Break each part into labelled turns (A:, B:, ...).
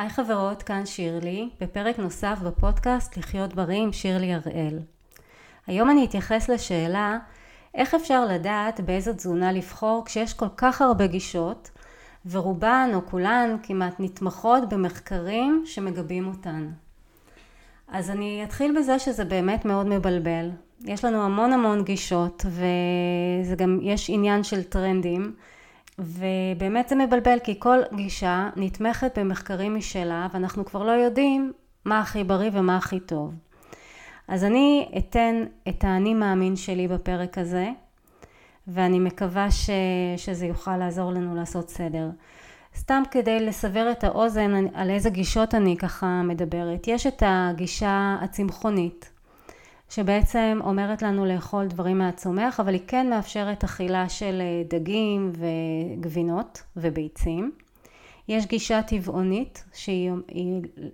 A: היי חברות, כאן שירלי, בפרק נוסף בפודקאסט לחיות בריא עם שירלי הראל. היום אני אתייחס לשאלה איך אפשר לדעת באיזו תזונה לבחור כשיש כל כך הרבה גישות ורובן או כולן כמעט נתמכות במחקרים שמגבים אותן. אז אני אתחיל בזה שזה באמת מאוד מבלבל. יש לנו המון המון גישות וזה גם יש עניין של טרנדים ובאמת זה מבלבל כי כל גישה נתמכת במחקרים משלה ואנחנו כבר לא יודעים מה הכי בריא ומה הכי טוב. אז אני אתן את האני מאמין שלי בפרק הזה ואני מקווה ש, שזה יוכל לעזור לנו לעשות סדר. סתם כדי לסבר את האוזן על איזה גישות אני ככה מדברת. יש את הגישה הצמחונית שבעצם אומרת לנו לאכול דברים מהצומח, אבל היא כן מאפשרת אכילה של אה, דגים וגבינות וביצים. יש גישה טבעונית שהיא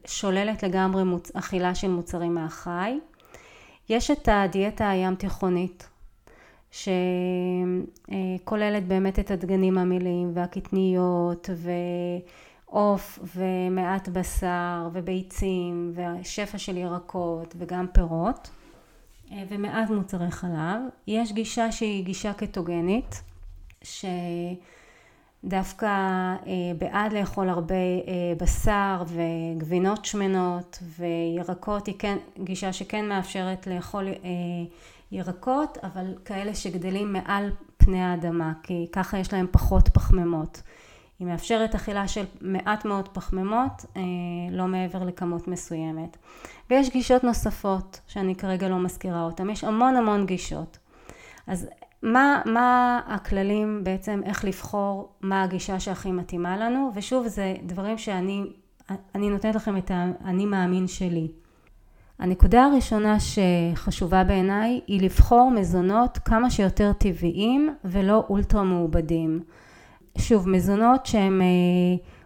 A: שוללת לגמרי מוצ... אכילה של מוצרים מהחי. יש את הדיאטה הים תיכונית שכוללת באמת את הדגנים המלאים והקטניות ועוף ומעט בשר וביצים ושפע של ירקות וגם פירות. אה, ומעט מוצרי חלב. יש גישה שהיא גישה קטוגנית, שדווקא אה, בעד לאכול הרבה אה, בשר וגבינות שמנות וירקות, היא כן גישה שכן מאפשרת לאכול ירקות, אבל כאלה שגדלים מעל פני האדמה, כי ככה יש להם פחות פחמימות. היא מאפשרת אכילה של מעט מאוד פחמימות, אה, לא מעבר לכמות מסוימת. ויש גישות נוספות שאני כרגע לא מזכירה אותן, יש המון המון גישות. אז מה, מה הכללים בעצם איך לבחור מה הגישה שהכי מתאימה לנו, ושוב זה דברים שאני אני נותנת לכם את האני מאמין שלי. הנקודה הראשונה שחשובה בעיניי היא לבחור מזונות כמה שיותר טבעיים ולא אולטרה מעובדים. שוב, מזונות שהם אה,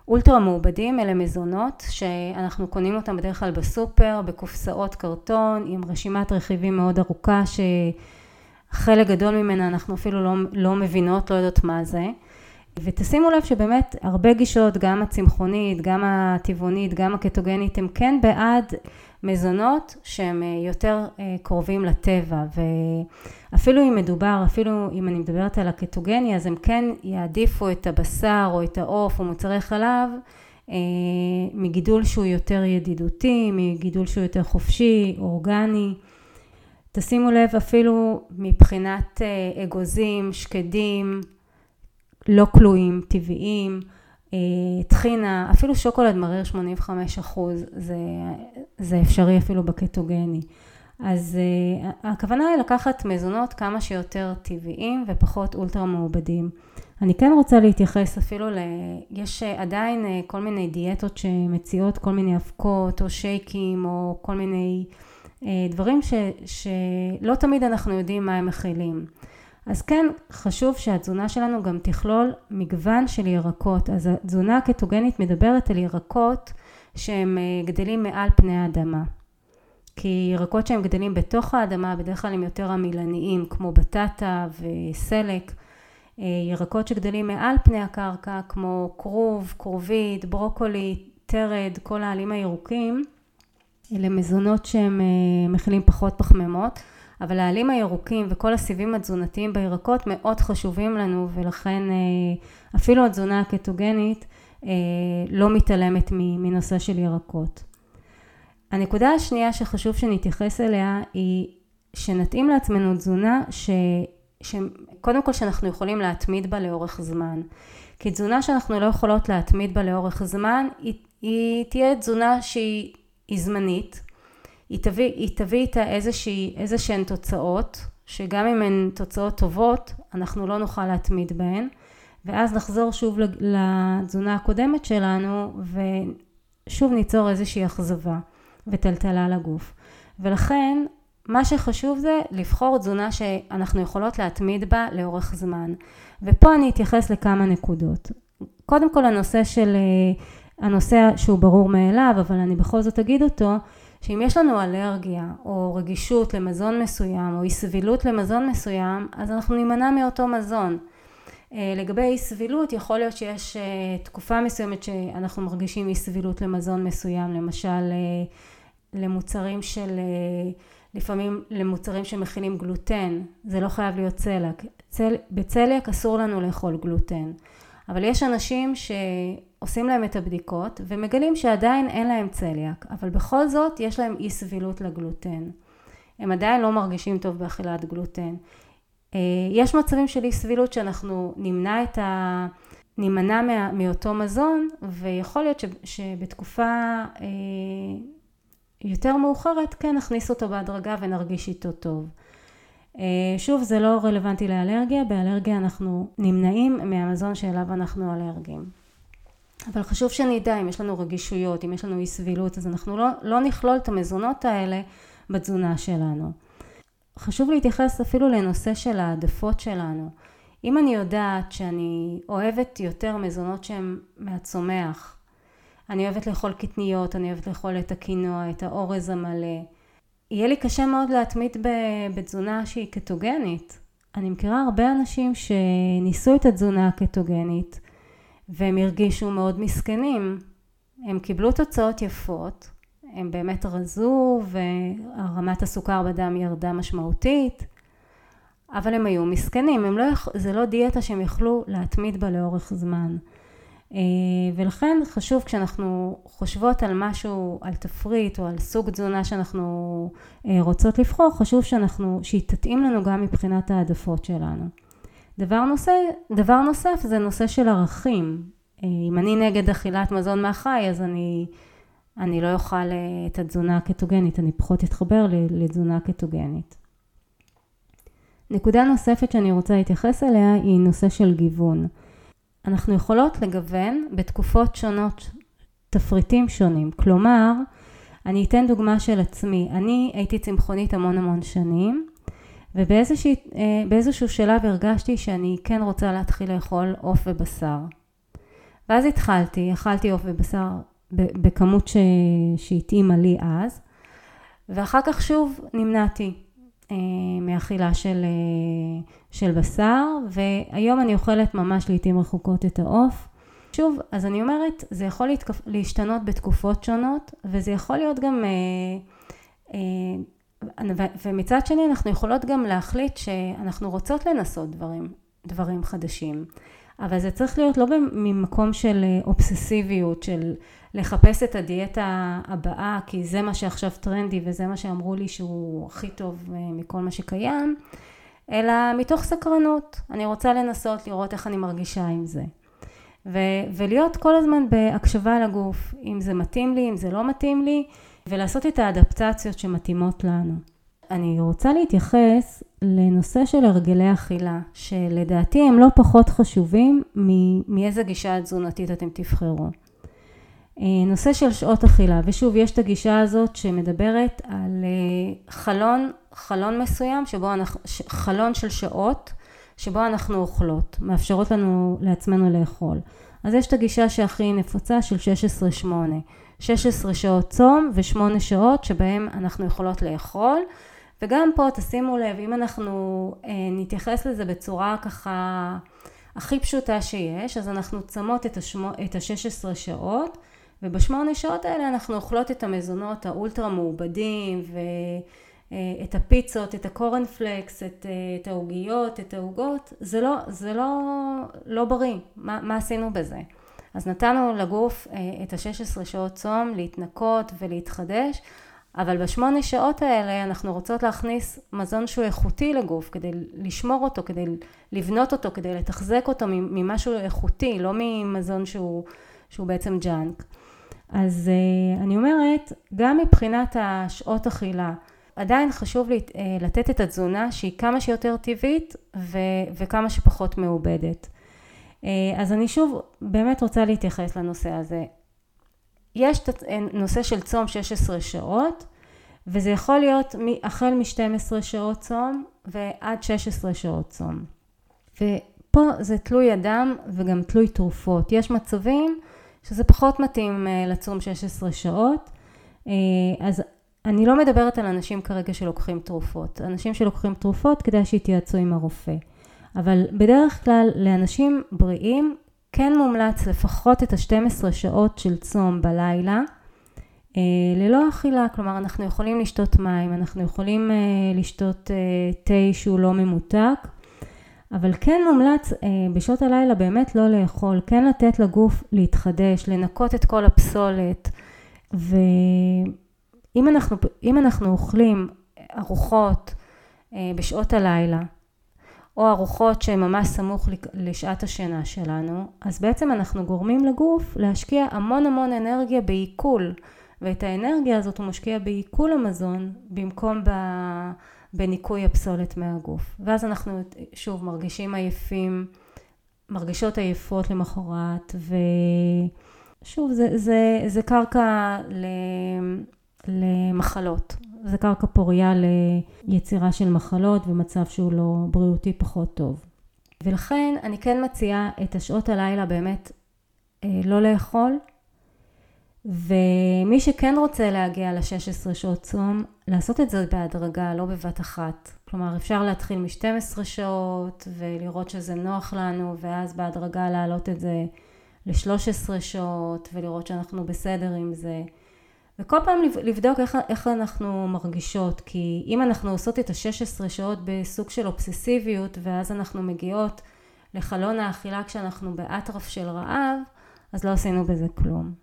A: אולטרה מעובדים, אלה מזונות שאנחנו קונים אותם בדרך כלל בסופר, בקופסאות קרטון, עם רשימת רכיבים מאוד ארוכה שחלק גדול ממנה אנחנו אפילו לא, לא מבינות, לא יודעות מה זה. ותשימו לב שבאמת הרבה גישות, גם הצמחונית, גם הטבעונית, גם הקטוגנית, הם כן בעד מזונות שהם אה, יותר אה, קרובים לטבע ואפילו אם מדובר, אפילו אם אני מדברת על הקטוגני אז הם כן יעדיפו את הבשר או את העוף או מוצרי חלב אה, מגידול שהוא יותר ידידותי, מגידול שהוא יותר חופשי, אורגני. תשימו לב אפילו מבחינת אגוזים, שקדים, לא כלואים, טבעיים, טחינה, אפילו שוקולד מריר 85 אחוז, זה, זה אפשרי אפילו בקטוגני. אז uh, הכוונה היא לקחת מזונות כמה שיותר טבעיים ופחות אולטרה מעובדים. אני כן רוצה להתייחס אפילו ל... יש עדיין uh, כל מיני דיאטות שמציעות כל מיני אבקות או שייקים או כל מיני דברים ש, שלא תמיד אנחנו יודעים מה הם מכילים. אז כן חשוב שהתזונה שלנו גם תכלול מגוון של ירקות. אז התזונה הקטוגנית מדברת על ירקות שהם אה, גדלים מעל פני האדמה. כי ירקות שהם גדלים בתוך האדמה בדרך כלל הם יותר עמילניים כמו בטטה וסלק. אה, ירקות שגדלים מעל פני הקרקע כמו כרוב, כרובית, ברוקולי, תרד, כל העלים הירוקים אלה מזונות שהם אה, מכילים פחות פחמימות. אבל העלים הירוקים וכל הסיבים התזונתיים בירקות מאוד חשובים לנו ולכן אה, אפילו התזונה הקטוגנית אה, לא מתעלמת מנושא של ירקות. הנקודה השנייה שחשוב שנתייחס אליה היא שנתאים לעצמנו תזונה ש... שקודם כל שאנחנו יכולים להתמיד בה לאורך זמן. כי תזונה שאנחנו לא יכולות להתמיד בה לאורך זמן היא, היא תהיה תזונה שהיא זמנית היא תביא, היא תביא איתה איזושהי, איזה שהן תוצאות, שגם אם הן תוצאות טובות, אנחנו לא נוכל להתמיד בהן, ואז נחזור שוב לתזונה הקודמת שלנו, ושוב ניצור איזושהי אכזבה וטלטלה לגוף. ולכן, מה שחשוב זה לבחור תזונה שאנחנו יכולות להתמיד בה לאורך זמן. ופה אני אתייחס לכמה נקודות. קודם כל הנושא של, אה, הנושא שהוא ברור מאליו, אבל אני בכל זאת אגיד אותו, שאם יש לנו אלרגיה או רגישות למזון מסוים או אי סבילות למזון מסוים, אז אנחנו נימנע מאותו מזון. לגבי אי סבילות יכול להיות שיש תקופה מסוימת שאנחנו מרגישים אי סבילות למזון מסוים למשל למוצרים של לפעמים למוצרים שמכילים גלוטן זה לא חייב להיות צלק צל, בצליאק אסור לנו לאכול גלוטן אבל יש אנשים שעושים להם את הבדיקות ומגלים שעדיין אין להם צליאק אבל בכל זאת יש להם אי סבילות לגלוטן הם עדיין לא מרגישים טוב באכילת גלוטן אה, יש מצבים של אי סבילות שאנחנו נמנע את ה... נימנע מאותו מזון ויכול להיות שבתקופה אה, יותר מאוחרת כן נכניס אותו בהדרגה ונרגיש איתו טוב. אה, שוב זה לא רלוונטי לאלרגיה, באלרגיה אנחנו נמנעים מהמזון שאליו אנחנו אלרגיים. אבל חשוב שנדע אם יש לנו רגישויות, אם יש לנו אי סבילות, אז אנחנו לא, לא נכלול את המזונות האלה בתזונה שלנו. חשוב להתייחס אפילו לנושא של העדפות שלנו. אם אני יודעת שאני אוהבת יותר מזונות שהם מהצומח, אני אוהבת לאכול קטניות, אני אוהבת לאכול את הקינוע, את האורז המלא. יהיה לי קשה מאוד להתמיד בתזונה שהיא קטוגנית. אני מכירה הרבה אנשים שניסו את התזונה הקטוגנית והם הרגישו מאוד מסכנים. הם קיבלו תוצאות יפות, הם באמת רזו ורמת הסוכר בדם ירדה משמעותית, אבל הם היו מסכנים, הם לא, זה לא דיאטה שהם יכלו להתמיד בה לאורך זמן. אה, ולכן חשוב כשאנחנו חושבות על משהו, על תפריט או על סוג תזונה שאנחנו אה, רוצות לבחור, חשוב שאנחנו, שהיא תתאים לנו גם מבחינת העדפות שלנו. דבר נושא, דבר נוסף זה נושא של ערכים. אה, אם אני נגד אכילת מזון מהחי אז אני, אני לא אוכל את התזונה הקטוגנית, אני פחות אתחבר לתזונה קטוגנית. נקודה נוספת שאני רוצה להתייחס אליה היא נושא של גיוון. אנחנו יכולות לגוון בתקופות שונות תפריטים שונים. כלומר, אני אתן דוגמה של עצמי. אני הייתי צמחונית המון המון שנים, ובאיזשהו שלב הרגשתי שאני כן רוצה להתחיל לאכול עוף ובשר. ואז התחלתי, אכלתי עוף ובשר בכמות שהתאימה לי אז, ואחר כך שוב נמנעתי. אה, מאכילה של, אה, של בשר והיום אני אוכלת ממש לעיתים רחוקות את העוף. שוב, אז אני אומרת, זה יכול להתקפ... להשתנות בתקופות שונות וזה יכול להיות גם, אה, ומצד שני אנחנו יכולות גם להחליט שאנחנו רוצות לנסות דברים, דברים חדשים. אבל זה צריך להיות לא ממקום של אובססיביות, של לחפש את הדיאטה הבאה כי זה מה שעכשיו טרנדי וזה מה שאמרו לי שהוא הכי טוב אה, מכל מה שקיים, אלא מתוך סקרנות. אני רוצה לנסות לראות איך אני מרגישה עם זה. ו- ולהיות כל הזמן בהקשבה לגוף, אם זה מתאים לי, אם זה לא מתאים לי, ולעשות את האדפטציות שמתאימות לנו. אני רוצה להתייחס לנושא של הרגלי אכילה, שלדעתי הם לא פחות חשובים מאיזה גישה תזונתית אתם תבחרו. אה, נושא של שעות אכילה, ושוב יש את הגישה הזאת שמדברת על אה, חלון, חלון מסוים, שבו אנחנו, חלון של שעות שבו אנחנו אוכלות, מאפשרות לנו לעצמנו לאכול. אז יש את הגישה שהכי נפוצה של 16-8, 16 שעות צום ו-8 שעות שבהם אנחנו יכולות לאכול, וגם פה תשימו לב, אם אנחנו אה, נתייחס לזה בצורה ככה הכי פשוטה שיש, אז אנחנו צמות את ה-16 שעות, ובשמונה שעות האלה אנחנו אוכלות את המזונות האולטרה מעובדים ואת הפיצות, את הקורנפלקס, את, את העוגיות, את העוגות, זה לא, זה לא, לא בריא, מה, מה עשינו בזה? אז נתנו לגוף אה, את ה-16 שעות צום להתנקות ולהתחדש, אבל בשמונה שעות האלה אנחנו רוצות להכניס מזון שהוא איכותי לגוף כדי לשמור אותו, כדי לבנות אותו, כדי לתחזק אותו ממשהו איכותי, לא ממזון שהוא, שהוא בעצם ג'אנק. אז אה, אני אומרת, גם מבחינת השעות אכילה, עדיין חשוב לי אה, לתת את התזונה שהיא כמה שיותר טבעית ו- וכמה שפחות מעובדת. אה, אז אני שוב באמת רוצה להתייחס לנושא הזה. יש נושא של צום 16 שעות וזה יכול להיות החל מ-12 שעות צום ועד 16 שעות צום. ופה זה תלוי אדם וגם תלוי תרופות. יש מצבים שזה פחות מתאים אה, לצום 16 שעות. אה, אז אני לא מדברת על אנשים כרגע שלוקחים תרופות. אנשים שלוקחים תרופות כדאי שיתייעצו עם הרופא. אבל בדרך כלל לאנשים בריאים כן מומלץ לפחות את ה-12 שעות של צום בלילה אה, ללא אכילה, כלומר אנחנו יכולים לשתות מים, אנחנו יכולים אה, לשתות אה, תה שהוא לא ממותק, אבל כן מומלץ בשעות הלילה באמת לא לאכול, כן לתת לגוף להתחדש, לנקות את כל הפסולת, ואם אנחנו, אנחנו אוכלים ארוחות בשעות הלילה, או ארוחות שהן ממש סמוך לשעת השינה שלנו, אז בעצם אנחנו גורמים לגוף להשקיע המון המון אנרגיה בעיכול. ואת האנרגיה הזאת הוא משקיע בעיכול המזון במקום בניקוי הפסולת מהגוף. ואז אנחנו שוב מרגישים עייפים, מרגישות עייפות למחרת, ושוב זה, זה, זה קרקע ל, למחלות. זה קרקע פוריה ליצירה של מחלות ומצב שהוא לא בריאותי פחות טוב. ולכן אני כן מציעה את השעות הלילה באמת אה, לא לאכול, ומי שכן רוצה להגיע ל-16 שעות צום, לעשות את זה בהדרגה, לא בבת אחת. כלומר, אפשר להתחיל מ-12 שעות ולראות שזה נוח לנו, ואז בהדרגה להעלות את זה ל-13 שעות ולראות שאנחנו בסדר עם זה. וכל פעם לבדוק איך, איך אנחנו מרגישות, כי אם אנחנו עושות את ה-16 שעות בסוג של אובססיביות, ואז אנחנו מגיעות לחלון האכילה כשאנחנו באטרף של רעב, אז לא עשינו בזה כלום.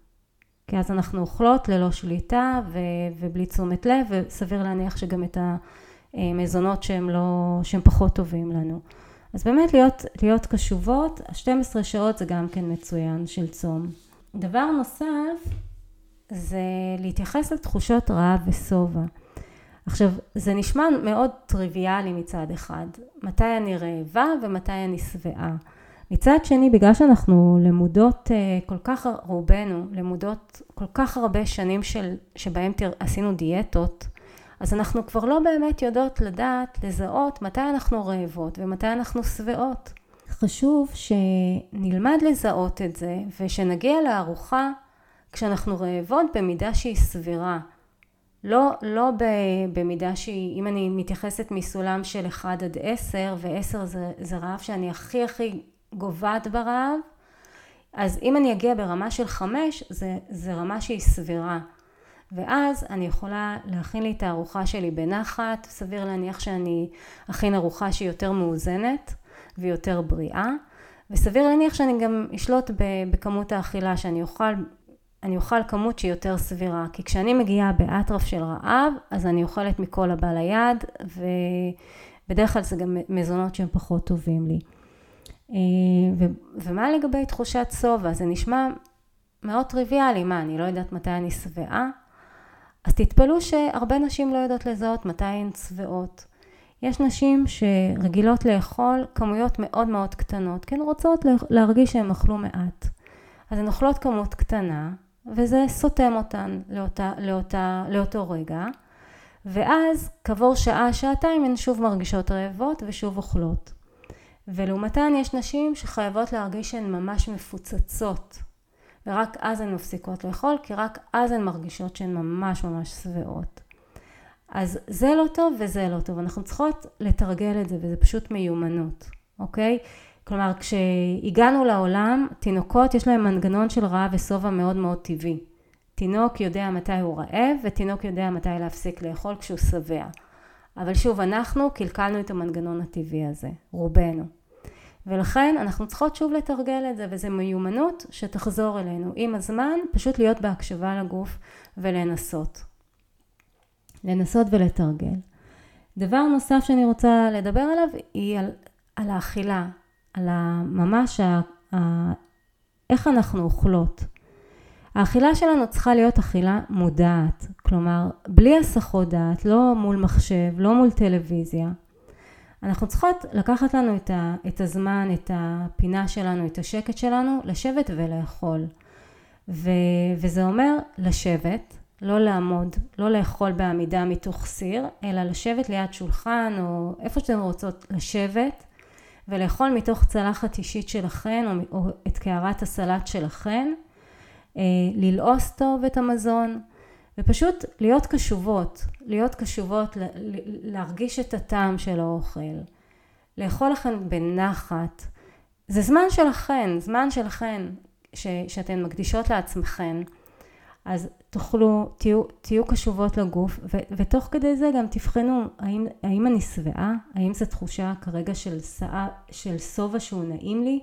A: כי אז אנחנו אוכלות ללא שליטה ו- ובלי תשומת לב, וסביר להניח שגם את המזונות שהם, לא, שהם פחות טובים לנו. אז באמת להיות, להיות קשובות, ה-12 שעות זה גם כן מצוין של צום. דבר נוסף זה להתייחס לתחושות רעב ושובע. עכשיו, זה נשמע מאוד טריוויאלי מצד אחד, מתי אני רעבה ומתי אני שבעה. מצד שני, בגלל שאנחנו למודות אה, כל כך, רובנו, למודות כל כך הרבה שנים של, שבהם עשינו דיאטות, אז אנחנו כבר לא באמת יודעות לדעת, לזהות מתי אנחנו רעבות ומתי אנחנו שבעות. חשוב שנלמד לזהות את זה ושנגיע לארוחה כשאנחנו רעבות במידה שהיא סבירה. לא, לא במידה שהיא, אם אני מתייחסת מסולם של 1 עד 10 ו-10 זה, זה רעב שאני הכי הכי גוועת ברעב, אז אם אני אגיע ברמה של חמש, זה, זה רמה שהיא סבירה. ואז אני יכולה להכין לי את הארוחה שלי בנחת, סביר להניח שאני אכין ארוחה שהיא יותר מאוזנת ויותר בריאה, וסביר להניח שאני גם אשלוט בכמות האכילה, שאני אוכל, אני אוכל כמות שהיא יותר סבירה, כי כשאני מגיעה באטרף של רעב, אז אני אוכלת מכל הבא ליד, ובדרך כלל זה גם מזונות שהם פחות טובים לי. אה, ומה לגבי תחושת שובע? זה נשמע מאוד טריוויאלי, מה, אני לא יודעת מתי אני שבעה? אז תתפלאו שהרבה נשים לא יודעות לזהות מתי הן שבעות. יש נשים שרגילות לאכול כמויות מאוד מאוד קטנות, כי הן רוצות להרגיש שהן אכלו מעט. אז הן אוכלות כמות קטנה, וזה סותם אותן לאותה, לאותה, לאותו רגע, ואז כעבור שעה, שעתיים הן שוב מרגישות רעבות ושוב אוכלות. ולעומתן יש נשים שחייבות להרגיש שהן ממש מפוצצות ורק אז הן מפסיקות לאכול כי רק אז הן מרגישות שהן ממש ממש שבעות. אז זה לא טוב וזה לא טוב, אנחנו צריכות לתרגל את זה וזה פשוט מיומנות, אוקיי? כלומר כשהגענו לעולם, תינוקות יש להם מנגנון של רעב ושובע מאוד מאוד טבעי. תינוק יודע מתי הוא רעב ותינוק יודע מתי להפסיק לאכול כשהוא שבע. אבל שוב, אנחנו קלקלנו את המנגנון הטבעי הזה, רובנו. ולכן אנחנו צריכות שוב לתרגל את זה, וזו מיומנות שתחזור אלינו. עם הזמן, פשוט להיות בהקשבה לגוף ולנסות. לנסות ולתרגל. דבר נוסף שאני רוצה לדבר עליו היא על, על האכילה, על ממש איך אנחנו אוכלות. האכילה שלנו צריכה להיות אכילה מודעת, כלומר בלי הסחות דעת, לא מול מחשב, לא מול טלוויזיה. אנחנו צריכות לקחת לנו את, ה, את הזמן, את הפינה שלנו, את השקט שלנו, לשבת ולאכול. ו, וזה אומר לשבת, לא לעמוד, לא לאכול בעמידה מתוך סיר, אלא לשבת ליד שולחן או איפה שאתן רוצות לשבת ולאכול מתוך צלחת אישית שלכן או, או את קערת הסלט שלכן, אה, ללעוס טוב את המזון ופשוט להיות קשובות, להיות קשובות, להרגיש את הטעם של האוכל. לאכול לכן בנחת. זה זמן שלכן, זמן שלכן ש, שאתן מקדישות לעצמכן. אז תוכלו, תהיו, תהיו קשובות לגוף, ו, ותוך כדי זה גם תבחנו האם, האם אני שבעה, האם זו תחושה כרגע של, שאה, של שובע שהוא נעים לי,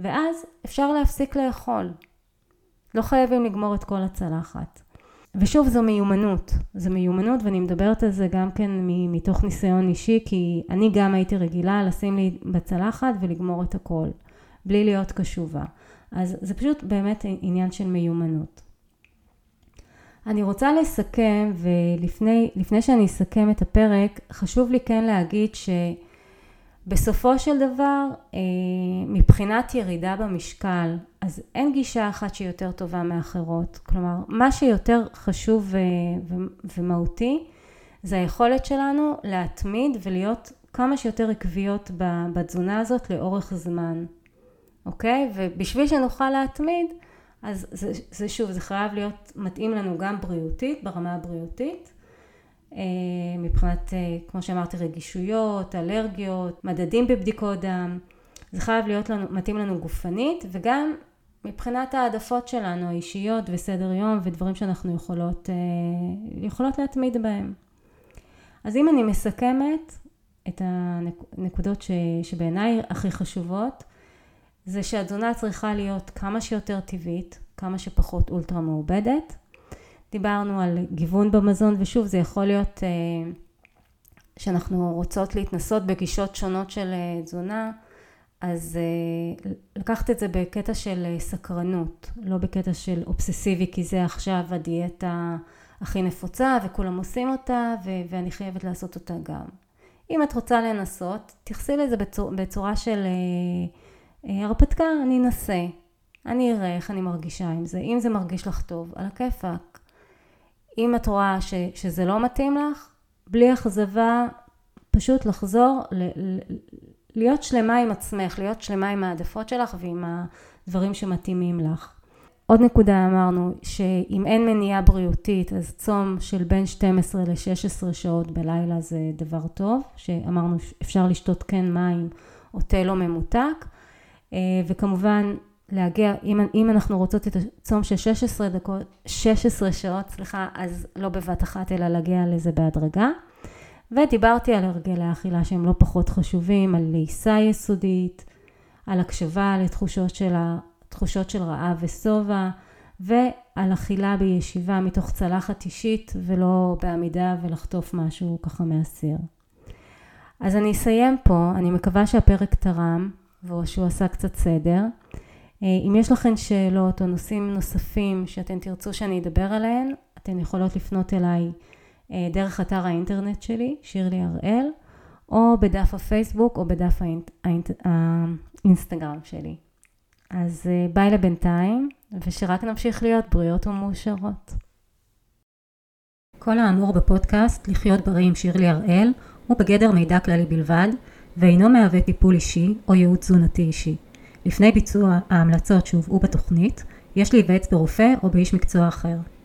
A: ואז אפשר להפסיק לאכול. לא חייבים לגמור את כל הצלחת. ושוב זו מיומנות, זו מיומנות ואני מדברת על זה גם כן מתוך ניסיון אישי כי אני גם הייתי רגילה לשים לי בצלחת ולגמור את הכל בלי להיות קשובה אז זה פשוט באמת עניין של מיומנות. אני רוצה לסכם ולפני שאני אסכם את הפרק חשוב לי כן להגיד שבסופו של דבר אה, מבחינת ירידה במשקל אז אין גישה אחת שהיא יותר טובה מאחרות. כלומר מה שיותר חשוב ומהותי זה היכולת שלנו להתמיד ולהיות כמה שיותר עקביות בתזונה הזאת לאורך זמן. אוקיי? ובשביל שנוכל להתמיד אז זה, זה שוב, זה חייב להיות מתאים לנו גם בריאותית, ברמה הבריאותית, אה, מבחינת, אה, כמו שאמרתי, רגישויות, אלרגיות, מדדים בבדיקות דם, זה חייב להיות לנו, מתאים לנו גופנית, וגם מבחינת העדפות שלנו, האישיות וסדר יום ודברים שאנחנו יכולות, אה, יכולות להתמיד בהם. אז אם אני מסכמת את הנקודות שבעיניי הכי חשובות, זה שהתזונה צריכה להיות כמה שיותר טבעית, כמה שפחות אולטרה מעובדת. דיברנו על גיוון במזון ושוב זה יכול להיות אה, שאנחנו רוצות להתנסות בגישות שונות של אה, תזונה אז אה, לקחת את זה בקטע של סקרנות לא בקטע של אובססיבי כי זה עכשיו הדיאטה הכי נפוצה וכולם עושים אותה ו- ואני חייבת לעשות אותה גם. אם את רוצה לנסות תכסי לזה בצור, בצורה של אה, הרפתקה, אני אנסה, אני אראה איך אני מרגישה עם זה, אם זה מרגיש לך טוב, על הכיפאק. אם את רואה ש, שזה לא מתאים לך, בלי אכזבה, פשוט לחזור, ל, ל, להיות שלמה עם עצמך, להיות שלמה עם העדפות שלך ועם הדברים שמתאימים לך. עוד נקודה אמרנו שאם אין מניעה בריאותית אז צום של בין 12 ל-16 שעות בלילה זה דבר טוב, שאמרנו אפשר לשתות כן מים או תה לא ממותק. אה, וכמובן להגיע, אם, אם אנחנו רוצות את הצום של 16 דקות, 16 שעות, סליחה, אז לא בבת אחת אלא להגיע לזה בהדרגה. ודיברתי על הרגלי האכילה שהם לא פחות חשובים, על לעיסה יסודית, על הקשבה לתחושות של, תחושות של רעב ושובע, ועל אכילה בישיבה מתוך צלחת אישית ולא בעמידה ולחטוף משהו ככה מהסיר. אז אני אסיים פה, אני מקווה שהפרק תרם. ושהוא עשה קצת סדר. אה, אם יש לכם שאלות או נושאים נוספים שאתן תרצו שאני אדבר עליהן, אתן יכולות לפנות אליי אה, דרך אתר האינטרנט שלי, שירלי הראל, או בדף הפייסבוק או בדף האינט, האינט, האינסטגרם שלי. אז אה, ביי לבינתיים, ושרק נמשיך להיות בריאות ומאושרות. כל האמור בפודקאסט לחיות בריא עם שירלי הראל הוא בגדר מידע כללי בלבד ואינו מהווה טיפול אישי או ייעוץ תזונתי אישי. לפני ביצוע ההמלצות שהובאו בתוכנית, יש להיוועץ ברופא או באיש מקצוע אחר.